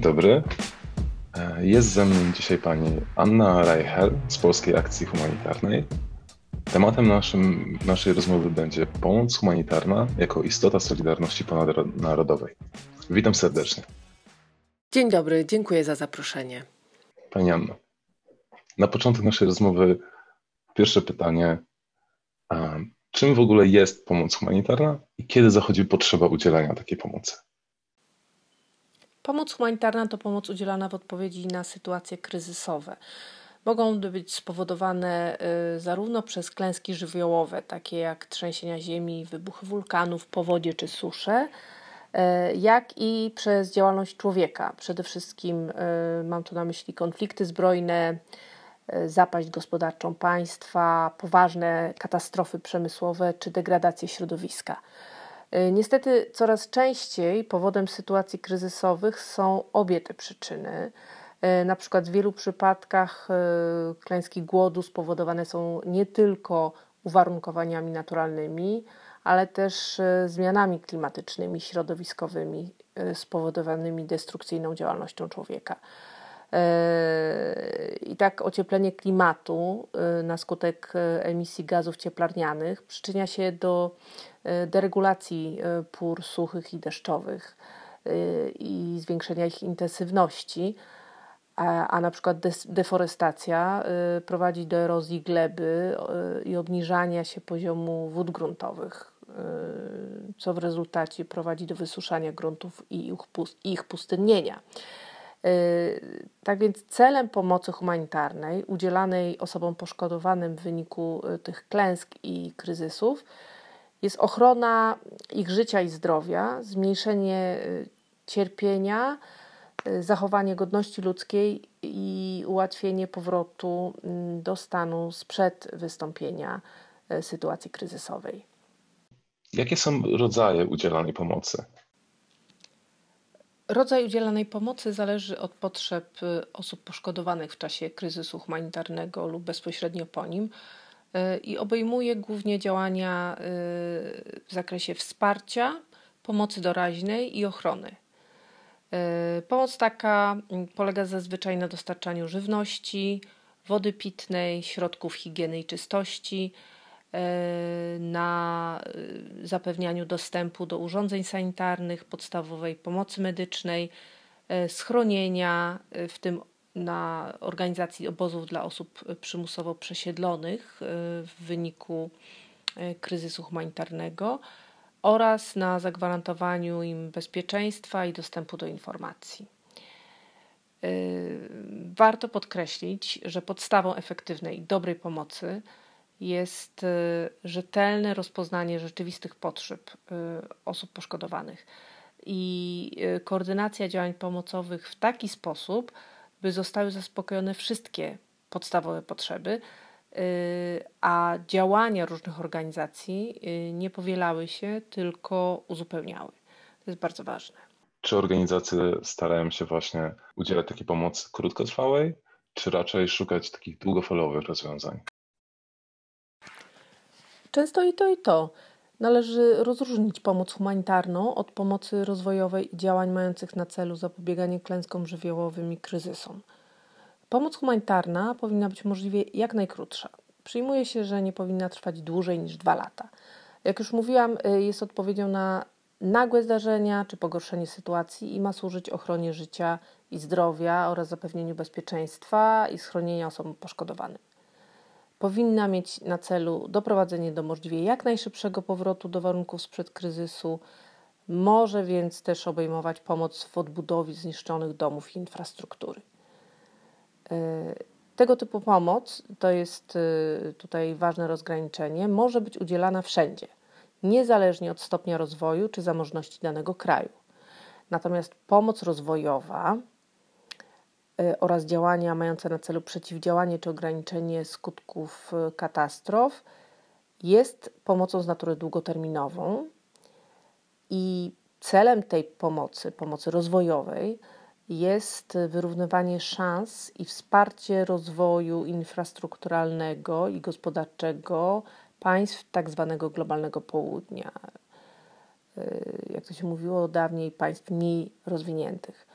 Dzień dobry. E, jest ze mną dzisiaj pani Anna Reichel z Polskiej Akcji Humanitarnej. Tematem naszym, naszej rozmowy będzie pomoc humanitarna jako istota solidarności ponadnarodowej. Witam serdecznie. Dzień dobry, dziękuję za zaproszenie. Pani Anno, na początek naszej rozmowy pierwsze pytanie. Czym w ogóle jest pomoc humanitarna i kiedy zachodzi potrzeba udzielania takiej pomocy? Pomoc humanitarna to pomoc udzielana w odpowiedzi na sytuacje kryzysowe. Mogą być spowodowane y, zarówno przez klęski żywiołowe, takie jak trzęsienia ziemi, wybuchy wulkanów, powodzie czy susze, y, jak i przez działalność człowieka. Przede wszystkim y, mam tu na myśli konflikty zbrojne, zapaść gospodarczą państwa, poważne katastrofy przemysłowe czy degradację środowiska. E, niestety coraz częściej powodem sytuacji kryzysowych są obie te przyczyny. E, na przykład w wielu przypadkach e, klęski głodu spowodowane są nie tylko uwarunkowaniami naturalnymi, ale też zmianami klimatycznymi, środowiskowymi spowodowanymi destrukcyjną działalnością człowieka. I tak ocieplenie klimatu na skutek emisji gazów cieplarnianych przyczynia się do deregulacji pór suchych i deszczowych i zwiększenia ich intensywności, a, a na przykład deforestacja prowadzi do erozji gleby i obniżania się poziomu wód gruntowych, co w rezultacie prowadzi do wysuszania gruntów i ich pustynnienia. Tak więc celem pomocy humanitarnej udzielanej osobom poszkodowanym w wyniku tych klęsk i kryzysów jest ochrona ich życia i zdrowia, zmniejszenie y, cierpienia, y, zachowanie godności ludzkiej i ułatwienie powrotu mm, do stanu sprzed wystąpienia y, sytuacji kryzysowej. Jakie są rodzaje udzielanej pomocy? Rodzaj udzielanej pomocy zależy od potrzeb osób poszkodowanych w czasie kryzysu humanitarnego lub bezpośrednio po nim Y, i obejmuje głównie działania y, w zakresie wsparcia, pomocy doraźnej i ochrony. Y, pomoc taka mm, polega zazwyczaj na dostarczaniu żywności, wody pitnej, środków higieny i czystości, na zapewnianiu dostępu do urządzeń sanitarnych, podstawowej pomocy medycznej, schronienia, w tym na organizacji obozów dla osób przymusowo przesiedlonych y, w wyniku y, kryzysu humanitarnego oraz na zagwarantowaniu im bezpieczeństwa i dostępu do informacji. Y, warto podkreślić, że podstawą efektywnej i dobrej pomocy jest rzetelne rozpoznanie rzeczywistych potrzeb osób poszkodowanych i koordynacja działań pomocowych w taki sposób, by zostały zaspokojone wszystkie podstawowe potrzeby, y, a działania różnych organizacji y, nie powielały się, tylko uzupełniały. To jest bardzo ważne. Czy organizacje starają się właśnie udzielać takiej pomocy krótkotrwałej, czy raczej szukać takich długofalowych rozwiązań? Często i to, i to. Należy rozróżnić pomoc humanitarną od pomocy rozwojowej i działań mających na celu zapobieganie klęskom żywiołowym i kryzysom. Pomoc humanitarna powinna być możliwie jak najkrótsza. Przyjmuje się, że nie powinna trwać dłużej niż dwa lata. Jak już mówiłam, y, jest odpowiedzią na nagłe zdarzenia czy pogorszenie sytuacji i ma służyć ochronie życia i zdrowia oraz zapewnieniu bezpieczeństwa i schronienia osobom poszkodowanym powinna mieć na celu doprowadzenie do możliwie jak najszybszego powrotu do warunków sprzed kryzysu. Może więc też obejmować pomoc w odbudowie zniszczonych domów i infrastruktury. E, tego typu pomoc, to jest e, tutaj ważne rozgraniczenie, może być udzielana wszędzie, niezależnie od stopnia rozwoju czy zamożności danego kraju. Natomiast pomoc rozwojowa oraz działania mające na celu przeciwdziałanie czy ograniczenie skutków y, katastrof jest pomocą z natury długoterminową i celem tej pomocy, pomocy rozwojowej, jest wyrównywanie szans i wsparcie rozwoju infrastrukturalnego i gospodarczego państw tak zwanego globalnego południa. Y, jak to się mówiło dawniej, państw mniej rozwiniętych.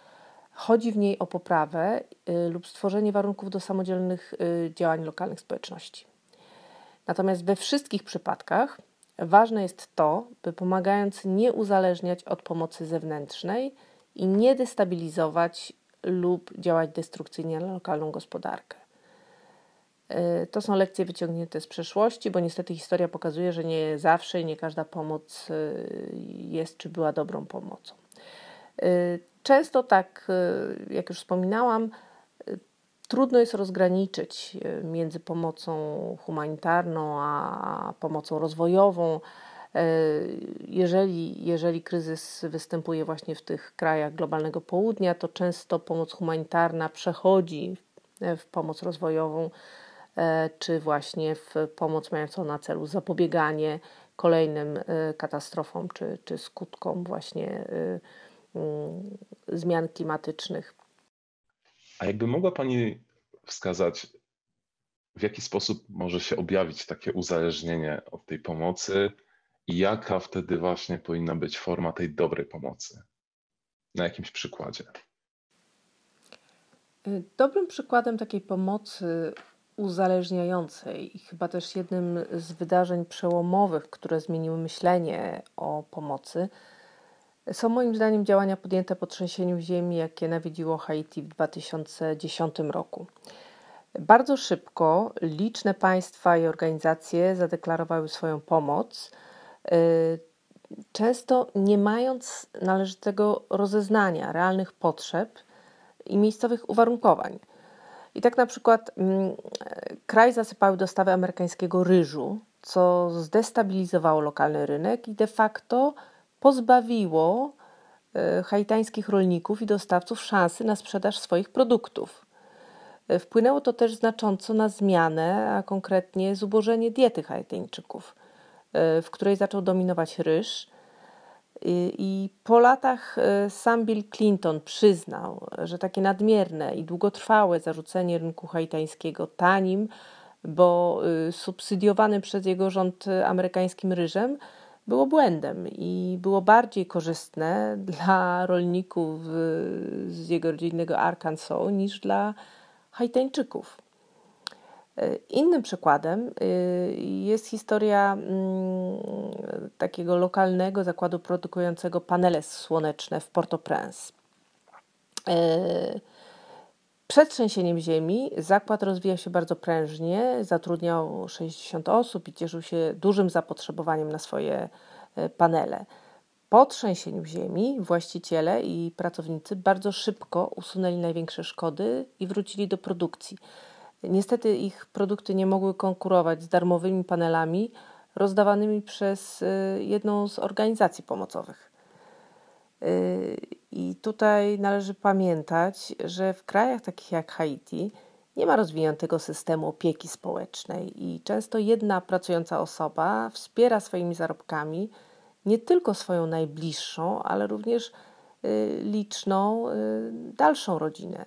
Chodzi w niej o poprawę lub stworzenie warunków do samodzielnych działań lokalnych społeczności. Natomiast we wszystkich przypadkach ważne jest to, by pomagając nie uzależniać od pomocy zewnętrznej i nie destabilizować lub działać destrukcyjnie na lokalną gospodarkę. E, to są lekcje wyciągnięte z przeszłości, bo niestety historia pokazuje, że nie zawsze i nie każda pomoc jest czy była dobrą pomocą. E, często tak, jak już wspominałam, trudno jest rozgraniczyć między pomocą humanitarną a pomocą rozwojową. Jeżeli, jeżeli kryzys występuje właśnie w tych krajach globalnego południa, to często pomoc humanitarna przechodzi w pomoc rozwojową czy właśnie w pomoc mającą na celu zapobieganie kolejnym katastrofom czy, czy skutkom właśnie zmian klimatycznych. A jakby mogła Pani wskazać, w jaki sposób może się objawić takie uzależnienie od tej pomocy i jaka wtedy właśnie powinna być forma tej dobrej pomocy? Na jakimś przykładzie. Dobrym przykładem takiej pomocy uzależniającej i chyba też jednym z wydarzeń przełomowych, które zmieniły myślenie o pomocy, są moim zdaniem działania podjęte po trzęsieniu ziemi, jakie nawiedziło Haiti w 2010 roku. Bardzo szybko liczne państwa i organizacje zadeklarowały swoją pomoc, y, często nie mając należytego rozeznania realnych potrzeb i miejscowych uwarunkowań. I tak na przykład mm, kraj zasypały dostawy amerykańskiego ryżu, co zdestabilizowało lokalny rynek i de facto pozbawiło e, haitańskich rolników i dostawców szansy na sprzedaż swoich produktów. E, wpłynęło to też znacząco na zmianę, a konkretnie zubożenie diety haitańczyków, e, w której zaczął dominować ryż, i po latach sam Bill Clinton przyznał, że takie nadmierne i długotrwałe zarzucenie rynku haitańskiego tanim, bo subsydiowanym przez jego rząd amerykańskim ryżem było błędem i było bardziej korzystne dla rolników z jego rodzinnego Arkansas niż dla Haitańczyków. Innym przykładem y, jest historia mm, takiego lokalnego zakładu produkującego panele słoneczne w Port-au-Prince. Przed trzęsieniem ziemi zakład rozwijał się bardzo prężnie, zatrudniał 60 osób i cieszył się dużym zapotrzebowaniem na swoje y, panele. Po trzęsieniu ziemi właściciele i pracownicy bardzo szybko usunęli największe szkody i wrócili do produkcji. Niestety ich produkty nie mogły konkurować z darmowymi panelami rozdawanymi przez y, jedną z organizacji pomocowych. Y, I tutaj należy pamiętać, że w krajach takich jak Haiti nie ma rozwiniętego systemu opieki społecznej i często jedna pracująca osoba wspiera swoimi zarobkami nie tylko swoją najbliższą, ale również y, liczną dalszą rodzinę.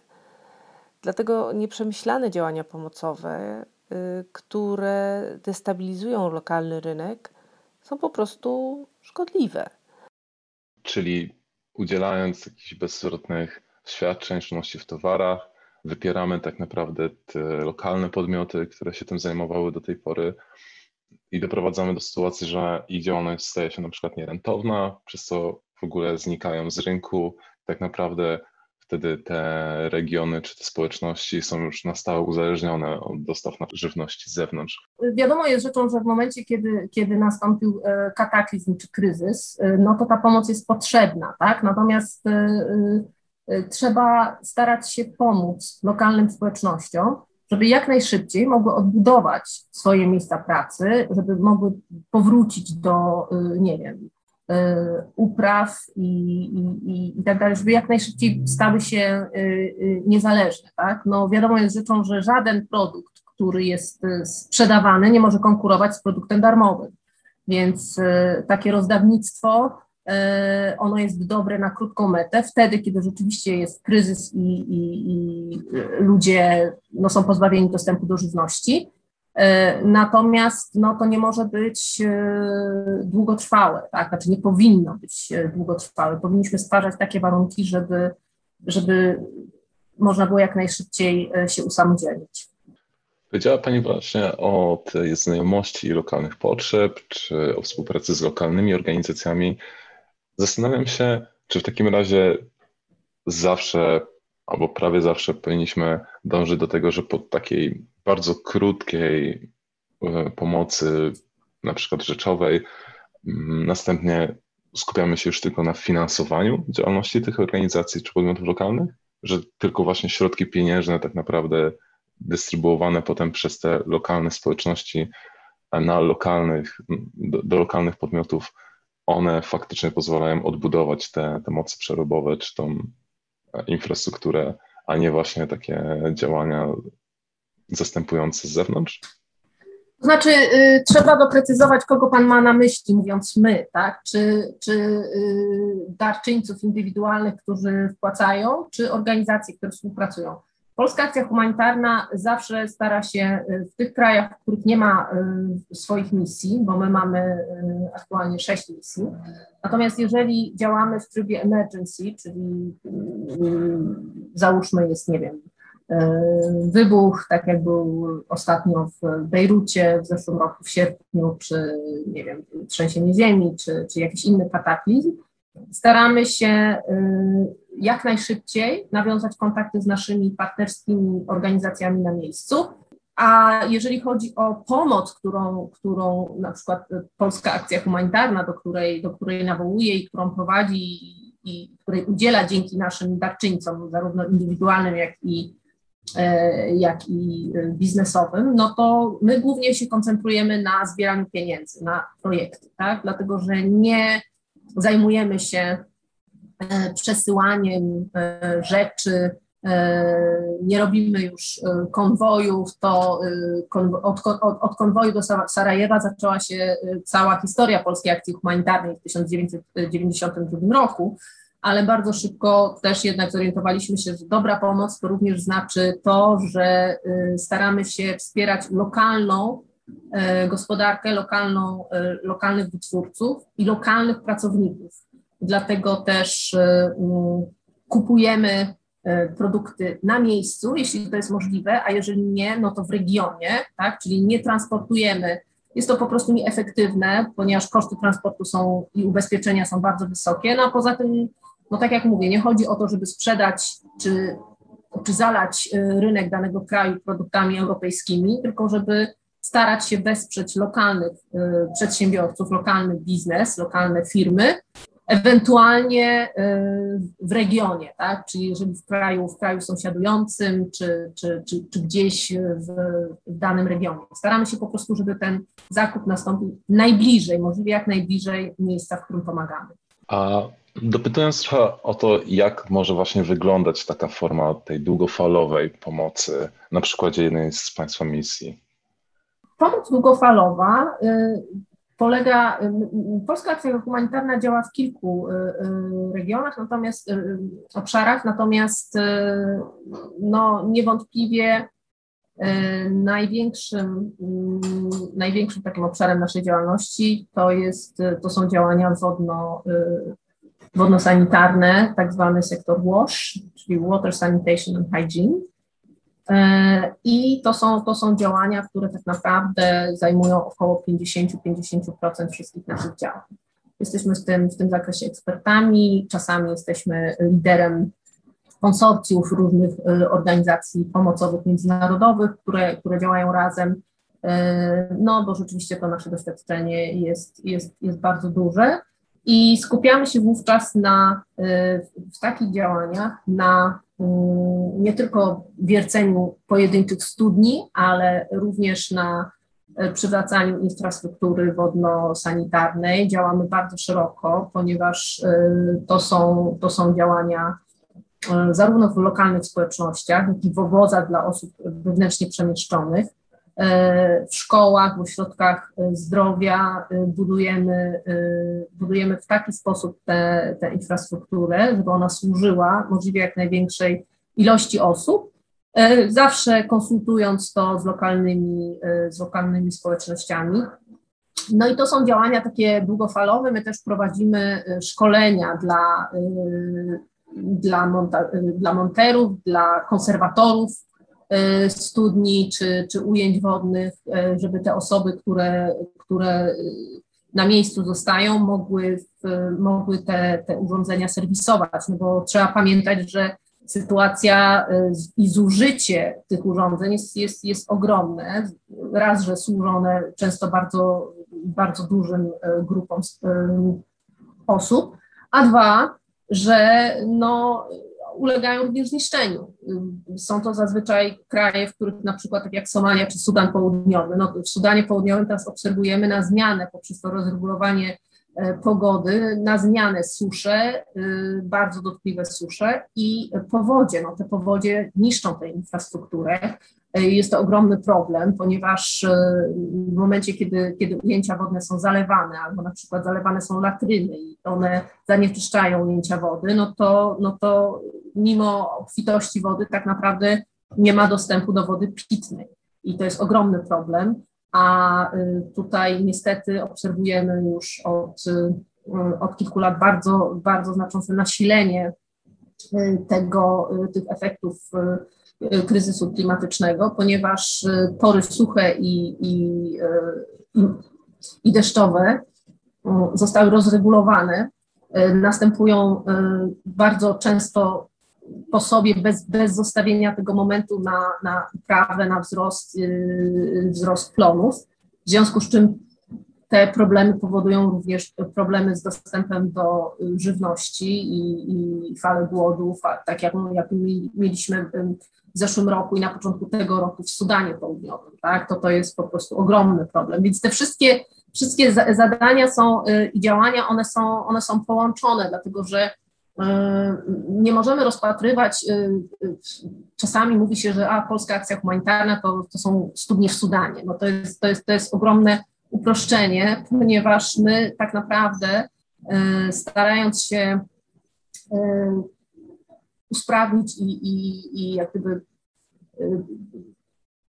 Dlatego nieprzemyślane działania pomocowe, y, które destabilizują lokalny rynek, są po prostu szkodliwe. Czyli udzielając jakichś bezswrotnych świadczeń, szczególności w towarach, wypieramy tak naprawdę te lokalne podmioty, które się tym zajmowały do tej pory i doprowadzamy do sytuacji, że ich działalność staje się na przykład nierentowna, przez co w ogóle znikają z rynku. Tak naprawdę wtedy te regiony czy te społeczności są już na stałe uzależnione od dostaw żywności z zewnątrz. Wiadomo jest rzeczą, że w momencie, kiedy, kiedy nastąpił e, kataklizm czy kryzys, e, no to ta pomoc jest potrzebna, tak? Natomiast e, trzeba starać się pomóc lokalnym społecznościom, żeby jak najszybciej mogły odbudować swoje miejsca pracy, żeby mogły powrócić do, nie wiem, upraw i, i, i tak dalej, żeby jak najszybciej stały się y, y, niezależne. Tak? No wiadomo jest rzeczą, że żaden produkt, który jest sprzedawany, nie może konkurować z produktem darmowym. Więc takie rozdawnictwo, ono jest dobre na krótką metę, wtedy, kiedy rzeczywiście jest kryzys i, i, i ludzie no, są pozbawieni dostępu do żywności. E, natomiast no, to nie może być e, długotrwałe, tak? znaczy nie powinno być e, długotrwałe. Powinniśmy stwarzać takie warunki, żeby, żeby można było jak najszybciej się usamodzielnić. Powiedziała Pani właśnie o tej znajomości lokalnych potrzeb, czy o współpracy z lokalnymi organizacjami. Zastanawiam się, czy w takim razie zawsze albo prawie zawsze powinniśmy dążyć do tego, że po takiej bardzo krótkiej e, pomocy, na przykład rzeczowej, mm, następnie skupiamy się już tylko na finansowaniu działalności tych organizacji czy podmiotów lokalnych, że tylko właśnie środki pieniężne tak naprawdę dystrybuowane potem przez te lokalne społeczności na lokalnych, do, do lokalnych podmiotów, one faktycznie pozwalają odbudować te, te mocy przerobowe czy tą infrastrukturę, a nie właśnie takie działania zastępujące z zewnątrz? Znaczy, y, trzeba doprecyzować, kogo Pan ma na myśli, mówiąc my, tak? Czy, czy y, darczyńców indywidualnych, którzy wpłacają, czy organizacje, które współpracują. Polska Akcja Humanitarna zawsze stara się y, w tych krajach, w których nie ma y, swoich misji, bo my mamy y, aktualnie sześć misji. Natomiast jeżeli działamy w trybie emergency, czyli załóżmy jest, nie wiem, wybuch, tak jak był ostatnio w Bejrucie w zeszłym roku w sierpniu, czy nie wiem, trzęsienie ziemi, czy, czy jakiś inny kataklizm, staramy się jak najszybciej nawiązać kontakty z naszymi partnerskimi organizacjami na miejscu. A jeżeli chodzi o pomoc, którą, którą na przykład Polska Akcja Humanitarna, do której, do której nawołuje i którą prowadzi i której udziela dzięki naszym darczyńcom, zarówno indywidualnym, jak i, jak i biznesowym, no to my głównie się koncentrujemy na zbieraniu pieniędzy, na projekty, tak? dlatego że nie zajmujemy się E, przesyłaniem e, rzeczy, e, nie robimy już konwojów, to od, od, konwoju do Sarajewa zaczęła się cała historia Polskiej Akcji Humanitarnej w 1992 roku, ale bardzo szybko też jednak zorientowaliśmy się, że dobra pomoc to również znaczy to, że staramy się wspierać lokalną gospodarkę, lokalną, lokalnych wytwórców i lokalnych pracowników dlatego też y, kupujemy y, produkty na miejscu, jeśli to jest możliwe, a jeżeli nie, no to w regionie, tak, czyli nie transportujemy. Jest to po prostu nieefektywne, ponieważ koszty transportu są i ubezpieczenia są bardzo wysokie, no a poza tym, no tak jak mówię, nie chodzi o to, żeby sprzedać czy, czy zalać y, rynek danego kraju produktami europejskimi, tylko żeby starać się wesprzeć lokalnych przedsiębiorców, lokalny biznes, lokalne firmy, ewentualnie y, w regionie, tak? czyli jeżeli w kraju, w kraju sąsiadującym, czy, czy, czy, czy gdzieś w, w, danym regionie. Staramy się po prostu, żeby ten zakup nastąpił najbliżej, możliwie jak najbliżej miejsca, w którym pomagamy. A dopytując trochę o to, jak może właśnie wyglądać taka forma tej długofalowej pomocy, na przykładzie jednej z Państwa misji. Pomoc długofalowa y, polega, Polska Akcja Humanitarna działa w kilku y, y, regionach, natomiast y, obszarach, natomiast no, niewątpliwie największym, największym takim obszarem naszej działalności to, jest, to są działania wodno, wodno-sanitarne, tak zwany sektor WASH, czyli Water Sanitation and Hygiene. E, I to są, to są działania, które tak naprawdę zajmują około 50-50% wszystkich naszych działań. Jesteśmy w tym, w tym zakresie ekspertami, czasami jesteśmy liderem konsorcjów różnych e, organizacji pomocowych międzynarodowych, które, które działają razem. E, no, bo rzeczywiście to nasze doświadczenie jest, jest, jest bardzo duże i skupiamy się wówczas na, w takich działaniach na nie tylko wierceniu pojedynczych studni, ale również na e, przywracaniu infrastruktury wodno-sanitarnej. Działamy bardzo szeroko, ponieważ e, to są, to są działania zarówno w lokalnych społecznościach, jak i w obozach dla osób wewnętrznie przemieszczonych. W szkołach, w ośrodkach zdrowia budujemy, budujemy w taki sposób tę infrastrukturę, żeby ona służyła możliwie jak największej ilości osób, zawsze konsultując to z lokalnymi, z lokalnymi społecznościami. No i to są działania takie długofalowe. My też prowadzimy szkolenia dla dla, monta, dla monterów, dla konserwatorów studni czy, czy ujęć wodnych, żeby te osoby, które, które na miejscu zostają, mogły, mogły te, te urządzenia serwisować, no bo trzeba pamiętać, że sytuacja i zużycie tych urządzeń jest, jest, jest ogromne. Raz, że służą one często bardzo, bardzo dużym grupom osób, a dwa, że no, ulegają również zniszczeniu. Są to zazwyczaj kraje, w których na przykład tak jak Somalia czy Sudan Południowy. No, w Sudanie Południowym teraz obserwujemy na zmianę poprzez to rozregulowanie E, pogody na zmianę susze, e, bardzo dotkliwe susze i powodzie. No, te powodzie niszczą tę infrastrukturę. E, jest to ogromny problem, ponieważ w momencie, kiedy, kiedy ujęcia wodne są zalewane, albo na przykład zalewane są latryny i one zanieczyszczają ujęcia wody, no to, no to mimo obfitości wody tak naprawdę nie ma dostępu do wody pitnej. I to jest ogromny problem a y, tutaj niestety obserwujemy już od, y, od kilku lat bardzo, bardzo znaczące nasilenie y, tego, tych efektów kryzysu klimatycznego, ponieważ pory suche i, i, i deszczowe zostały rozregulowane. Następują bardzo często po sobie bez, bez zostawienia tego momentu na, na uprawę, na wzrost, wzrost plonów, w związku z czym te problemy powodują również problemy z dostępem do żywności i, i fale głodów, tak jak, jak mieliśmy zeszłym roku i na początku tego roku w Sudanie Południowym, tak, to to jest po prostu ogromny problem. Więc te wszystkie, wszystkie zadania są y, i działania, one są, one są połączone, dlatego że E, nie możemy rozpatrywać, e, czasami mówi się, że a, polska akcja humanitarna to, to są studnie w Sudanie. No to jest, to, jest, to jest ogromne uproszczenie, ponieważ my tak naprawdę starając się usprawnić i, i, i jak gdyby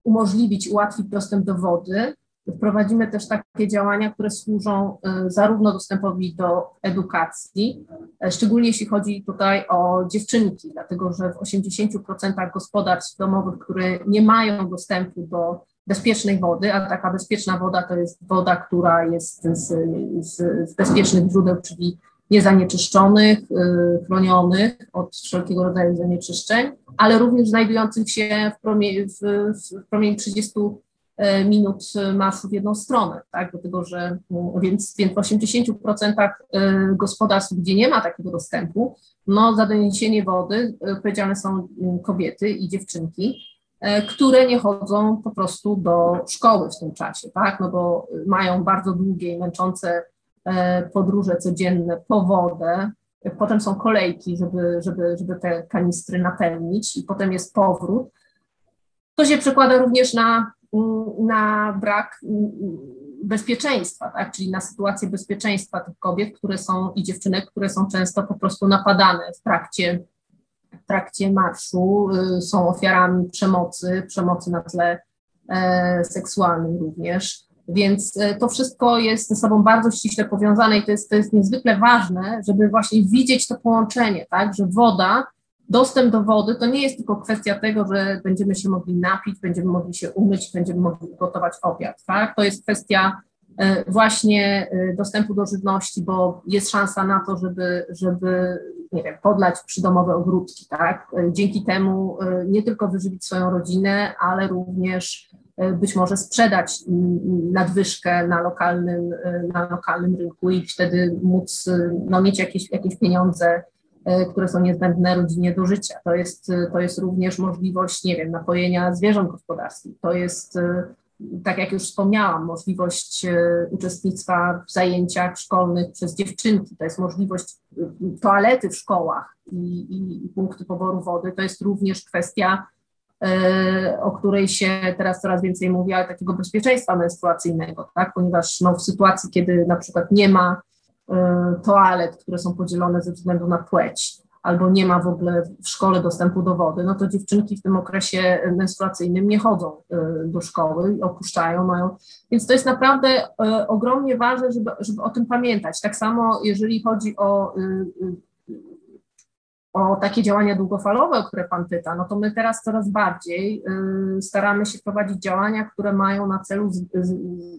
umożliwić, ułatwić dostęp do wody, Wprowadzimy też takie działania, które służą y, zarówno dostępowi do edukacji, e, szczególnie jeśli chodzi tutaj o dziewczynki, dlatego że w 80% gospodarstw domowych, które nie mają dostępu do bezpiecznej wody, a taka bezpieczna woda to jest woda, która jest z, z, z bezpiecznych źródeł, czyli niezanieczyszczonych, y, chronionych od wszelkiego rodzaju zanieczyszczeń, ale również znajdujących się w w, w promieniu 30 E, minut marszu w jedną stronę, tak, dlatego że mm, więc, więc w 80% e, gospodarstw, gdzie nie ma takiego dostępu, no za doniesienie wody e, odpowiedzialne są kobiety i dziewczynki, które nie chodzą po prostu do szkoły w tym czasie, tak, no bo mają bardzo długie i męczące podróże codzienne po wodę, potem są kolejki, żeby, żeby, żeby te kanistry napełnić i potem jest powrót. To się przekłada również na na brak bezpieczeństwa, tak? czyli na sytuację bezpieczeństwa tych kobiet, które są i dziewczynek, które są często po prostu napadane w trakcie, w trakcie marszu, y, są ofiarami przemocy, przemocy na tle e, seksualnym również. Więc e, to wszystko jest ze sobą bardzo ściśle powiązane i to jest, to jest niezwykle ważne, żeby właśnie widzieć to połączenie, tak, że woda dostęp do wody to nie jest tylko kwestia tego, że będziemy się mogli napić, będziemy mogli się umyć, będziemy mogli gotować obiad, tak? To jest kwestia e, właśnie e, dostępu do żywności, bo jest szansa na to, żeby, żeby nie wiem, podlać przydomowe ogródki, tak? Dzięki temu nie tylko wyżywić swoją rodzinę, ale również być może sprzedać nadwyżkę na lokalnym, na lokalnym rynku i wtedy móc no, mieć jakieś, jakieś pieniądze E, które są niezbędne rodzinie do życia. To jest, e, to jest również możliwość, nie wiem, napojenia zwierząt gospodarskich. To jest, e, tak jak już wspomniałam, możliwość uczestnictwa w zajęciach szkolnych przez dziewczynki. To jest możliwość toalety w szkołach i, i, i punkty poboru wody. To jest również kwestia o której się teraz coraz więcej mówi, ale takiego bezpieczeństwa menstruacyjnego, tak? ponieważ no, w sytuacji, kiedy na przykład nie ma Y, toalet, które są podzielone ze względu na płeć, albo nie ma w ogóle w szkole dostępu do wody, no to dziewczynki w tym okresie menstruacyjnym nie chodzą y, do szkoły, opuszczają, mają. Więc to jest naprawdę ogromnie ważne, żeby, żeby o tym pamiętać. Tak samo jeżeli chodzi o, o takie działania długofalowe, o które Pan pyta, no to my teraz coraz bardziej y, staramy się prowadzić działania, które mają na celu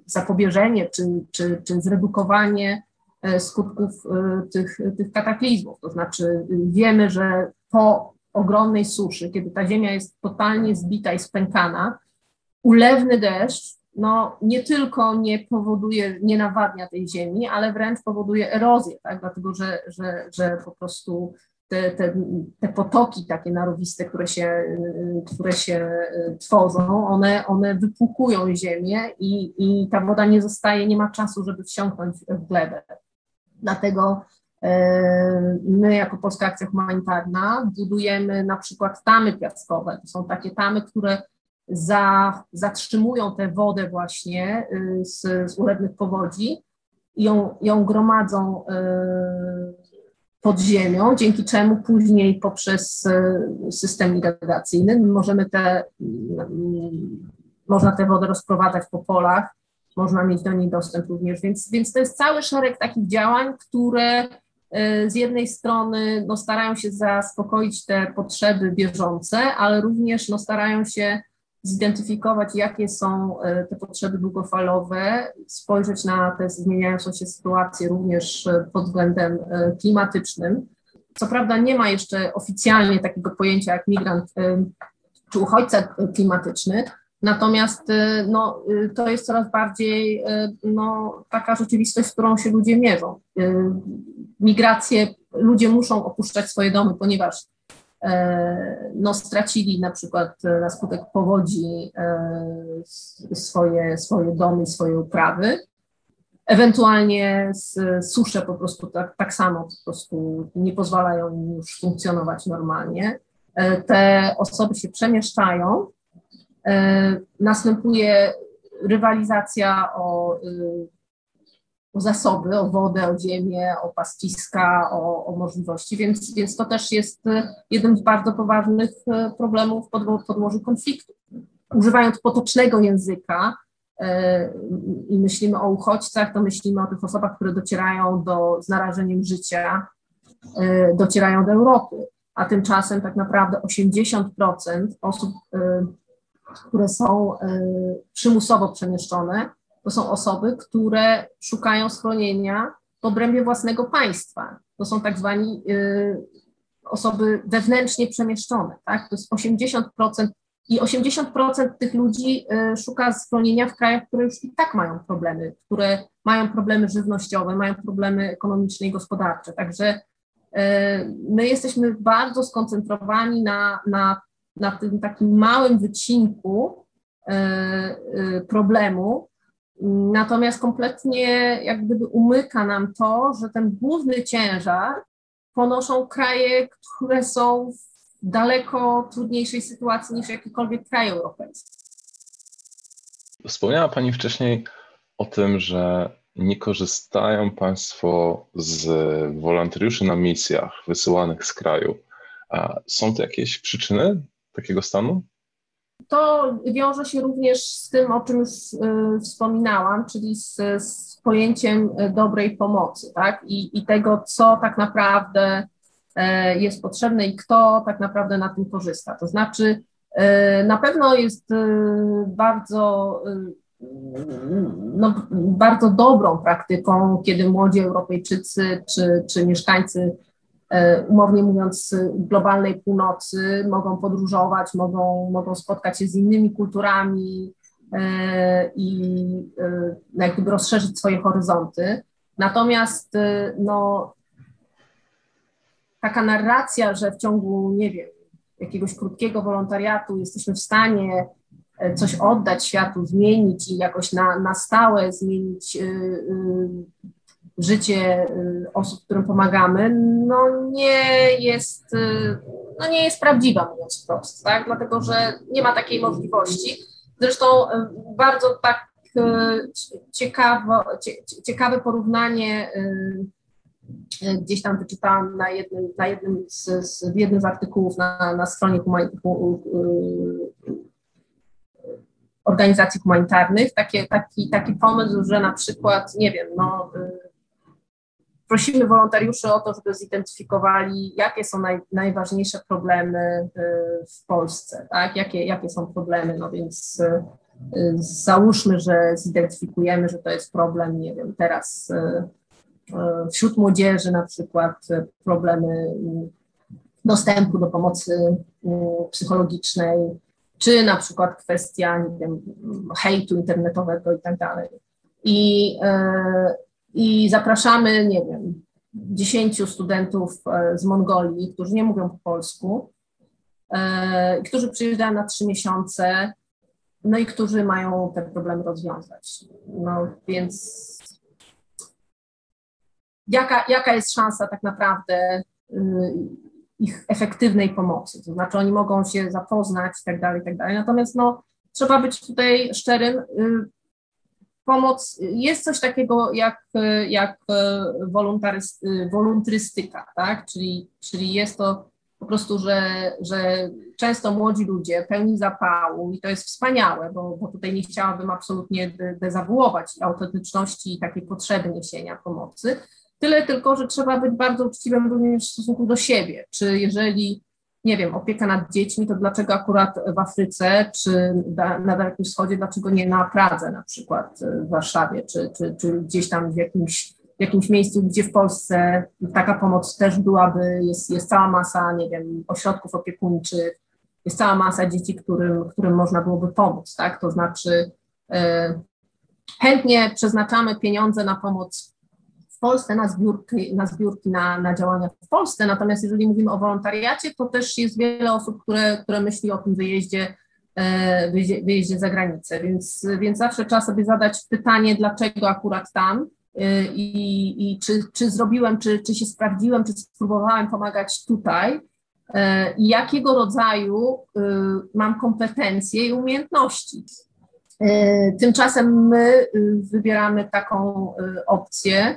zapobieżenie czy, czy, czy zredukowanie y, skutków y, tych, tych kataklizmów. To znaczy wiemy, że po ogromnej suszy, kiedy ta ziemia jest totalnie zbita i spękana, ulewny deszcz no, nie tylko nie powoduje, nie nawadnia tej ziemi, ale wręcz powoduje erozję, tak? dlatego że, że, że po prostu te, te, te potoki takie narowiste, które się, które się tworzą, one, one wypłukują ziemię i, i ta woda nie zostaje, nie ma czasu, żeby wsiąknąć w glebę. Dlatego e, my jako Polska Akcja Humanitarna budujemy na przykład tamy piaskowe. To są takie tamy, które za, zatrzymują tę wodę właśnie y, z, z ulewnych powodzi i ją, ją gromadzą y, pod ziemią, dzięki czemu później poprzez y, system irrigacyjny możemy te, można tę wodę rozprowadzać po polach, można mieć do niej dostęp również, więc, więc to jest cały szereg takich działań, które z jednej strony no, starają się zaspokoić te potrzeby bieżące, ale również no, starają się zidentyfikować, jakie są e, te potrzeby długofalowe, spojrzeć na te zmieniającą się sytuację również e, pod względem e, klimatycznym. Co prawda nie ma jeszcze oficjalnie takiego pojęcia jak migrant czy uchodźca klimatyczny, natomiast no, to jest coraz bardziej no, taka rzeczywistość, z którą się ludzie mierzą. Migracje, ludzie muszą opuszczać swoje domy, ponieważ no, stracili na przykład e, na skutek powodzi e, swoje, swoje domy, swoje uprawy. Ewentualnie susze po prostu tak, tak samo po prostu nie pozwalają im już funkcjonować normalnie. Te osoby się przemieszczają. Następuje rywalizacja o o zasoby, o wodę, o ziemię, o pastwiska, o, o możliwości, więc, więc to też jest e, jeden z bardzo poważnych e, problemów podło podłożu konfliktu. Używając potocznego języka e, i myślimy o uchodźcach, to myślimy o tych osobach, które docierają do, z narażeniem życia, docierają do Europy, a tymczasem tak naprawdę 80% osób, które są przymusowo przemieszczone, to są osoby, które szukają schronienia w obrębie własnego państwa. To są tak zwani y, osoby wewnętrznie przemieszczone, tak? To jest 80% i 80% tych ludzi y, szuka schronienia w krajach, które już i tak mają problemy, które mają problemy żywnościowe, mają problemy ekonomiczne i gospodarcze. Także y, my jesteśmy bardzo skoncentrowani na, na, na tym takim małym wycinku problemu, Natomiast kompletnie jak gdyby umyka nam to, że ten główny ciężar ponoszą kraje, które są w daleko trudniejszej sytuacji niż jakiekolwiek kraj europejski. Wspomniała Pani wcześniej o tym, że nie korzystają Państwo z wolontariuszy na misjach wysyłanych z kraju. Są to jakieś przyczyny takiego stanu? To wiąże się również z tym, o czym już y, wspominałam, czyli z, z pojęciem y, dobrej pomocy, tak? I, I tego, co tak naprawdę e, jest potrzebne i kto tak naprawdę na tym korzysta. To znaczy, na pewno jest y, bardzo, no, bardzo dobrą praktyką, kiedy młodzi Europejczycy czy, czy mieszkańcy umownie mówiąc, globalnej północy, mogą podróżować, mogą, mogą spotkać się z innymi kulturami e, i e, jak gdyby rozszerzyć swoje horyzonty. Natomiast no, taka narracja, że w ciągu, nie wiem, jakiegoś krótkiego wolontariatu jesteśmy w stanie coś oddać światu, zmienić i jakoś na, na stałe zmienić życie y, osób, którym pomagamy, no nie jest, y, no nie jest prawdziwa, mówiąc wprost, tak? dlatego że nie ma takiej możliwości. Zresztą y, bardzo tak ciekawo, ciekawe porównanie gdzieś tam wyczytałam na jednym, na jednym z, z, w jednym z artykułów na, na stronie organizacji humanitarnych, takie, taki, taki pomysł, że na przykład, nie wiem, no, prosimy wolontariuszy o to, żeby zidentyfikowali, jakie są naj, najważniejsze problemy w Polsce, tak? Jakie, jakie są problemy, no więc załóżmy, że zidentyfikujemy, że to jest problem, nie wiem, teraz wśród młodzieży na przykład problemy dostępu do pomocy psychologicznej, czy na przykład kwestia, nie wiem, hejtu internetowego i tak dalej. I, I zapraszamy, nie wiem, dziesięciu studentów e, z Mongolii, którzy nie mówią po polsku, e, którzy przyjeżdżają na trzy miesiące, no i którzy mają te problemy rozwiązać. No więc jaka, jaka jest szansa tak naprawdę y, ich efektywnej pomocy. To znaczy oni mogą się zapoznać i tak dalej, i tak dalej. Natomiast no, trzeba być tutaj szczerym. Pomoc, jest coś takiego jak, jak y, woluntrystyka, tak? Czyli, czyli jest to po prostu, że, że często młodzi ludzie pełni zapału i to jest wspaniałe, bo, bo tutaj nie chciałabym absolutnie dezawuować autentyczności i takiej potrzeby niesienia pomocy, Tyle tylko, że trzeba być bardzo uczciwym również w stosunku do siebie. Czy jeżeli, nie wiem, opieka nad dziećmi, to dlaczego akurat w Afryce, czy na Dalekim Wschodzie, dlaczego nie na Pradze na przykład w Warszawie, czy, czy, czy gdzieś tam w jakimś, w jakimś miejscu, gdzie w Polsce taka pomoc też byłaby, jest, jest cała masa, nie wiem, ośrodków opiekuńczych, jest cała masa dzieci, którym, którym można byłoby pomóc, tak? To znaczy, e, chętnie przeznaczamy pieniądze na pomoc w Polsce na zbiórki, na, zbiórki na, na działania w Polsce. Natomiast jeżeli mówimy o wolontariacie, to też jest wiele osób, które, które myśli o tym wyjeździe, e, wyjeździe, wyjeździe za granicę. Więc, więc zawsze trzeba sobie zadać pytanie, dlaczego akurat tam e, i, i czy, czy zrobiłem, czy, czy się sprawdziłem, czy spróbowałem pomagać tutaj e, i jakiego rodzaju mam kompetencje i umiejętności. Tymczasem my wybieramy taką opcję,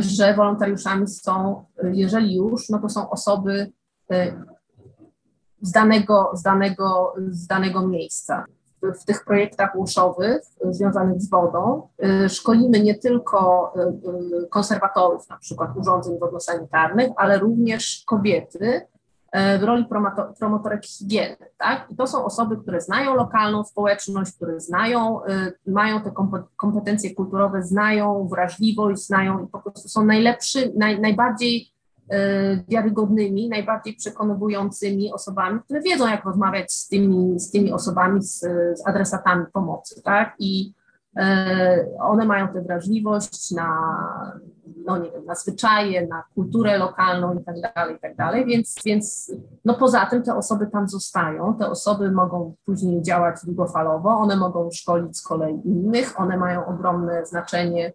że wolontariuszami są, e, jeżeli już, no to są osoby e, z danego, z danego, z danego miejsca. W, tych projektach łuszowych związanych z wodą szkolimy nie tylko konserwatorów, na przykład urządzeń wodno-sanitarnych, ale również kobiety, w roli promotorek higieny. Tak? I to są osoby, które znają lokalną społeczność, które znają, y, mają te kompetencje kulturowe, znają wrażliwość, znają i po prostu są najlepszy, naj, najbardziej y, wiarygodnymi, najbardziej przekonującymi osobami, które wiedzą, jak rozmawiać z tymi, z tymi osobami, z, z adresatami pomocy. Tak? I y, one mają tę wrażliwość na, no nie wiem, na zwyczaje, na kulturę lokalną i tak dalej, i tak dalej, więc, więc no poza tym te osoby tam zostają, te osoby mogą później działać długofalowo, one mogą szkolić z kolei innych, one mają ogromne znaczenie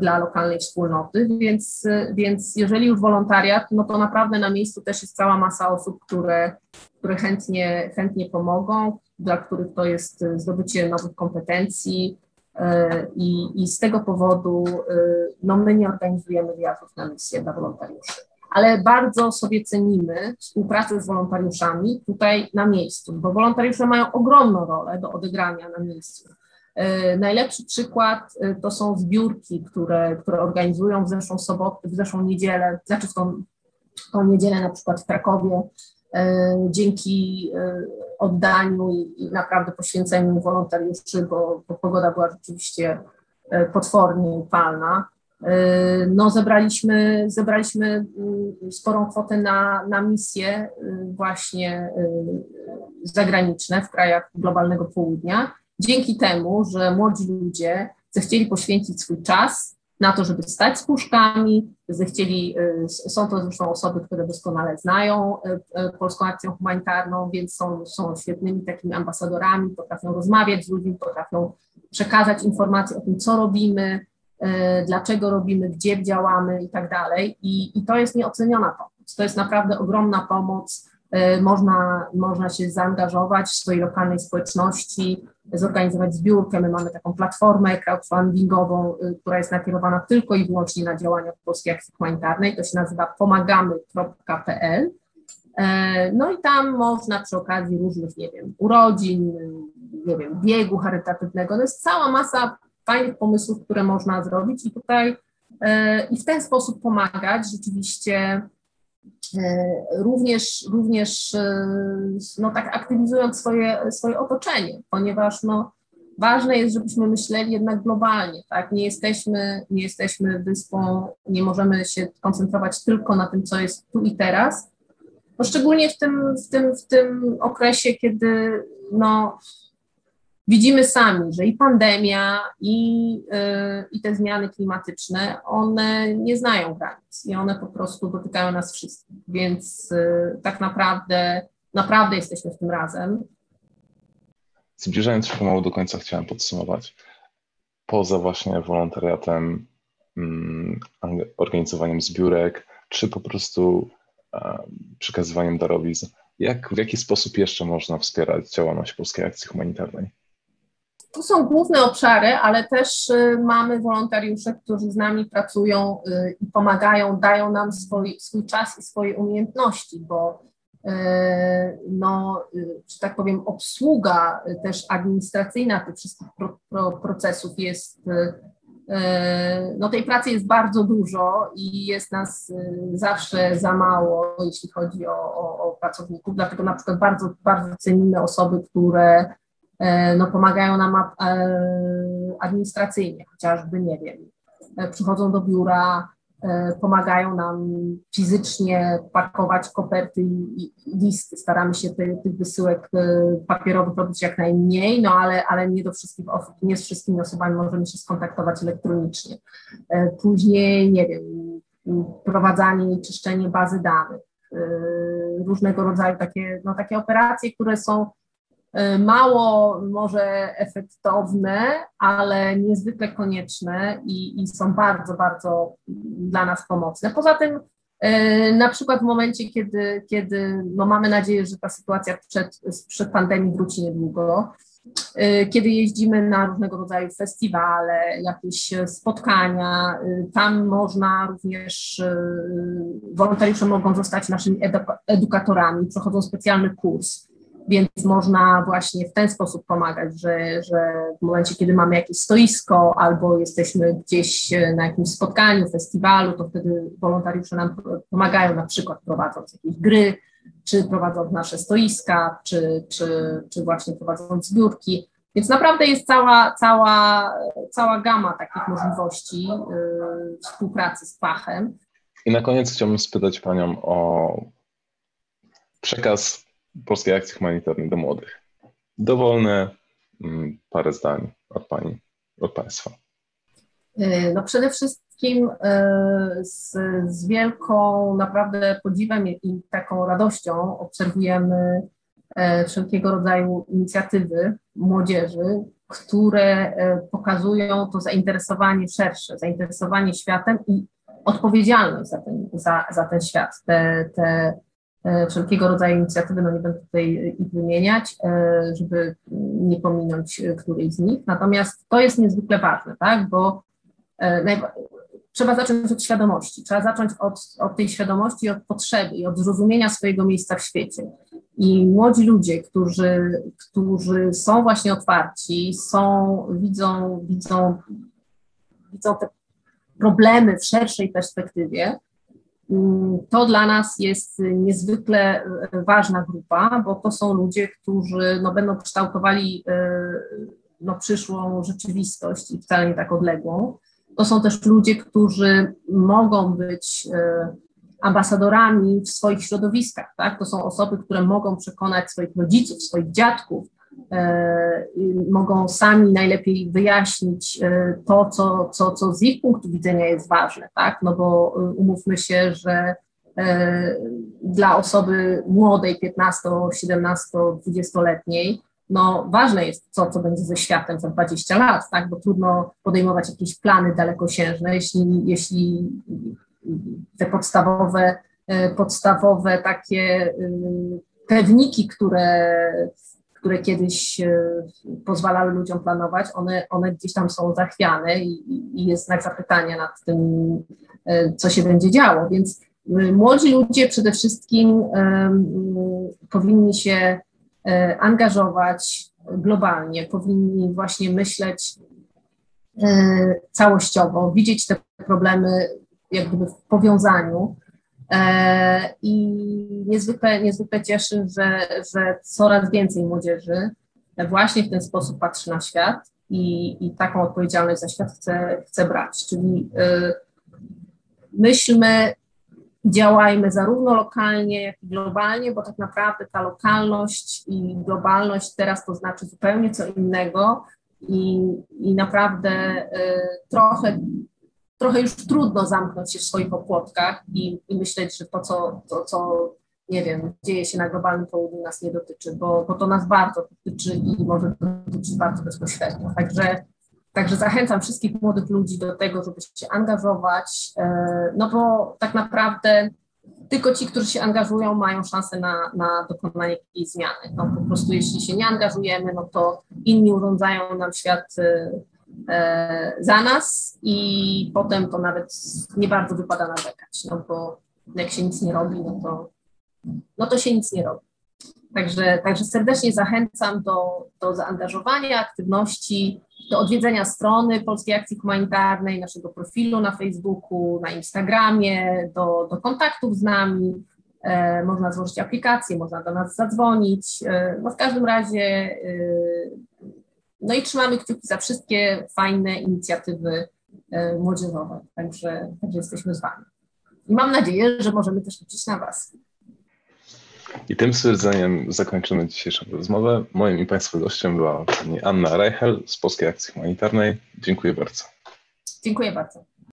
dla lokalnej wspólnoty, więc, więc jeżeli już wolontariat, no to naprawdę na miejscu też jest cała masa osób, które, które chętnie, chętnie pomogą, dla których to jest zdobycie nowych kompetencji, I, I z tego powodu e, no, my nie organizujemy wyjazdów na misję dla wolontariuszy. Ale bardzo sobie cenimy współpracę z wolontariuszami tutaj na miejscu, bo wolontariusze mają ogromną rolę do odegrania na miejscu. E, najlepszy przykład to są zbiórki, które, które organizują w zeszłą sobotę, w zeszłą niedzielę, znaczy w tą, tą niedzielę na przykład w Krakowie dzięki oddaniu i naprawdę poświęceniu wolontariuszy, bo, bo pogoda była rzeczywiście e, potwornie upalna. No, zebraliśmy, zebraliśmy mm, sporą kwotę na, na misje właśnie zagraniczne w krajach globalnego południa. Dzięki temu, że młodzi ludzie zechcieli poświęcić swój czas na to, żeby stać z puszkami, zechcieli, y, są to zresztą osoby, które doskonale znają y, y, polską akcję humanitarną, więc są, są świetnymi takimi ambasadorami, potrafią rozmawiać z ludźmi, potrafią przekazać informacje o tym, co robimy, dlaczego robimy, gdzie działamy i tak dalej. I, i to jest nieoceniona pomoc. To jest naprawdę ogromna pomoc. Można, można się zaangażować w swojej lokalnej społeczności, zorganizować zbiórkę. My mamy taką platformę crowdfundingową, y, która jest nakierowana tylko i wyłącznie na działania Polskiej Akcji Humanitarnej. To się nazywa pomagamy.pl. E, no i tam można przy okazji różnych, nie wiem, urodzin, nie wiem, biegu charytatywnego, no jest cała masa fajnych pomysłów, które można zrobić i tutaj i w ten sposób pomagać rzeczywiście również, również no tak aktywizując swoje, swoje otoczenie, ponieważ no, ważne jest, żebyśmy myśleli jednak globalnie, tak? Nie jesteśmy, nie jesteśmy wyspą, nie możemy się koncentrować tylko na tym, co jest tu i teraz. No szczególnie w tym, w tym, w tym okresie, kiedy no, widzimy sami, że i pandemia, i, yy, i te zmiany klimatyczne, one nie znają granic i one po prostu dotykają nas wszystkich, więc yy, tak naprawdę, naprawdę jesteśmy w tym razem. Zbliżając się pomału do końca, chciałem podsumować. Poza właśnie wolontariatem, mm, organizowaniem zbiórek, czy po prostu e, przekazywaniem darowizn, jak, w jaki sposób jeszcze można wspierać działalność Polskiej Akcji Humanitarnej? To są główne obszary, ale też y, mamy wolontariusze, którzy z nami pracują y, i pomagają, dają nam swój, swój czas i swoje umiejętności, bo no, y, że tak powiem, obsługa też administracyjna tych wszystkich pro, pro, procesów jest, no tej pracy jest bardzo dużo i jest nas zawsze za mało, jeśli chodzi o, o, o pracowników, dlatego na przykład bardzo, bardzo cenimy osoby, które no, pomagają nam administracyjnie, chociażby, nie wiem, przychodzą do biura, E, pomagają nam fizycznie pakować koperty i, listy. Staramy się tych, wysyłek e, papierowych robić jak najmniej, no ale, ale nie do wszystkich osób, nie z wszystkimi osobami możemy się skontaktować elektronicznie. E, później, nie wiem, prowadzenie i czyszczenie bazy danych, różnego rodzaju takie, no, takie operacje, które są E, mało może efektowne, ale niezwykle konieczne i, i, są bardzo, bardzo dla nas pomocne. Poza tym, e, na przykład w momencie, kiedy, kiedy no mamy nadzieję, że ta sytuacja przed, przed pandemią wróci niedługo, e, kiedy jeździmy na różnego rodzaju festiwale, jakieś spotkania, tam można również, wolontariusze mogą zostać naszymi edukatorami, przechodzą specjalny kurs więc można właśnie w ten sposób pomagać, że, że w momencie, kiedy mamy jakieś stoisko albo jesteśmy gdzieś na jakimś spotkaniu, festiwalu, to wtedy wolontariusze nam pomagają, na przykład prowadząc jakieś gry, czy prowadząc nasze stoiska, czy, czy, czy właśnie prowadząc zbiórki. Więc naprawdę jest cała, cała, cała gama takich możliwości yy, współpracy z Pachem. I na koniec chciałbym spytać Panią o przekaz Polskiej Akcji Humanitarnej do Młodych. Dowolne mm, parę zdań od Pani, od Państwa. E, no przede wszystkim e, z, z wielką naprawdę podziwem i taką radością obserwujemy e, wszelkiego rodzaju inicjatywy młodzieży, które pokazują to zainteresowanie szersze, zainteresowanie światem i odpowiedzialność za ten, za, za ten świat. Te, te wszelkiego rodzaju inicjatywy, no nie będę tutaj ich wymieniać, e, żeby nie pominąć którejś z nich. Natomiast to jest niezwykle ważne, tak, bo e, trzeba zacząć od świadomości, trzeba zacząć od, od tej świadomości, od potrzeby i od zrozumienia swojego miejsca w świecie. I młodzi ludzie, którzy, którzy są właśnie otwarci, są, widzą, widzą, widzą te problemy w szerszej perspektywie, to dla nas jest niezwykle ważna grupa, bo to są ludzie, którzy no, będą kształtowali e, no, przyszłą rzeczywistość i wcale nie tak odległą. To są też ludzie, którzy mogą być e, ambasadorami w swoich środowiskach. Tak? To są osoby, które mogą przekonać swoich rodziców, swoich dziadków, E, mogą sami najlepiej wyjaśnić e, to, co, co, co z ich punktu widzenia jest ważne, tak? No bo e, umówmy się, że dla osoby młodej, 15, 17, 20-letniej, no ważne jest to, co będzie ze światem za 20 lat, tak? Bo trudno podejmować jakieś plany dalekosiężne, jeśli, jeśli te podstawowe, podstawowe takie pewniki, które które kiedyś e, pozwalały ludziom planować, one, one gdzieś tam są zachwiane i, i jest znak zapytania nad tym, e, co się będzie działo. Więc e, młodzi ludzie przede wszystkim powinni się angażować globalnie, powinni właśnie myśleć całościowo, widzieć te problemy jak gdyby w powiązaniu. I niezwykle, niezwykle cieszy, że, że coraz więcej młodzieży właśnie w ten sposób patrzy na świat i, i taką odpowiedzialność za świat chce, chce brać. Czyli y, myślmy, działajmy zarówno lokalnie, jak i globalnie, bo tak naprawdę ta lokalność i globalność teraz to znaczy zupełnie co innego i, i naprawdę y, trochę, trochę już trudno zamknąć się w swoich opłotkach i, i myśleć, że to co, to, co nie wiem, dzieje się na globalnym południu nas nie dotyczy, bo, bo to nas bardzo dotyczy i może dotyczyć bardzo bezpośrednio. Także, także zachęcam wszystkich młodych ludzi do tego, żeby się angażować, e, no bo tak naprawdę tylko ci, którzy się angażują, mają szansę na, na dokonanie jakiejś zmiany. No po prostu jeśli się nie angażujemy, no to inni urządzają nam świat e, za nas i potem to nawet nie bardzo wypada narzekać, no bo jak się nic nie robi, no to no to się nic nie robi. Także, także serdecznie zachęcam do, do zaangażowania, aktywności, do odwiedzenia strony Polskiej Akcji Humanitarnej, naszego profilu na Facebooku, na Instagramie, do, do kontaktów z nami. E, można złożyć aplikację, można do nas zadzwonić. E, no w każdym razie, e, no i trzymamy kciuki za wszystkie fajne inicjatywy e, młodzieżowe. Także, także jesteśmy z Wami. I mam nadzieję, że możemy też liczyć na Was. I tym stwierdzeniem zakończymy dzisiejszą rozmowę. Moim i Państwa gościem była pani Anna Reichel z Polskiej Akcji Humanitarnej. Dziękuję bardzo. Dziękuję bardzo.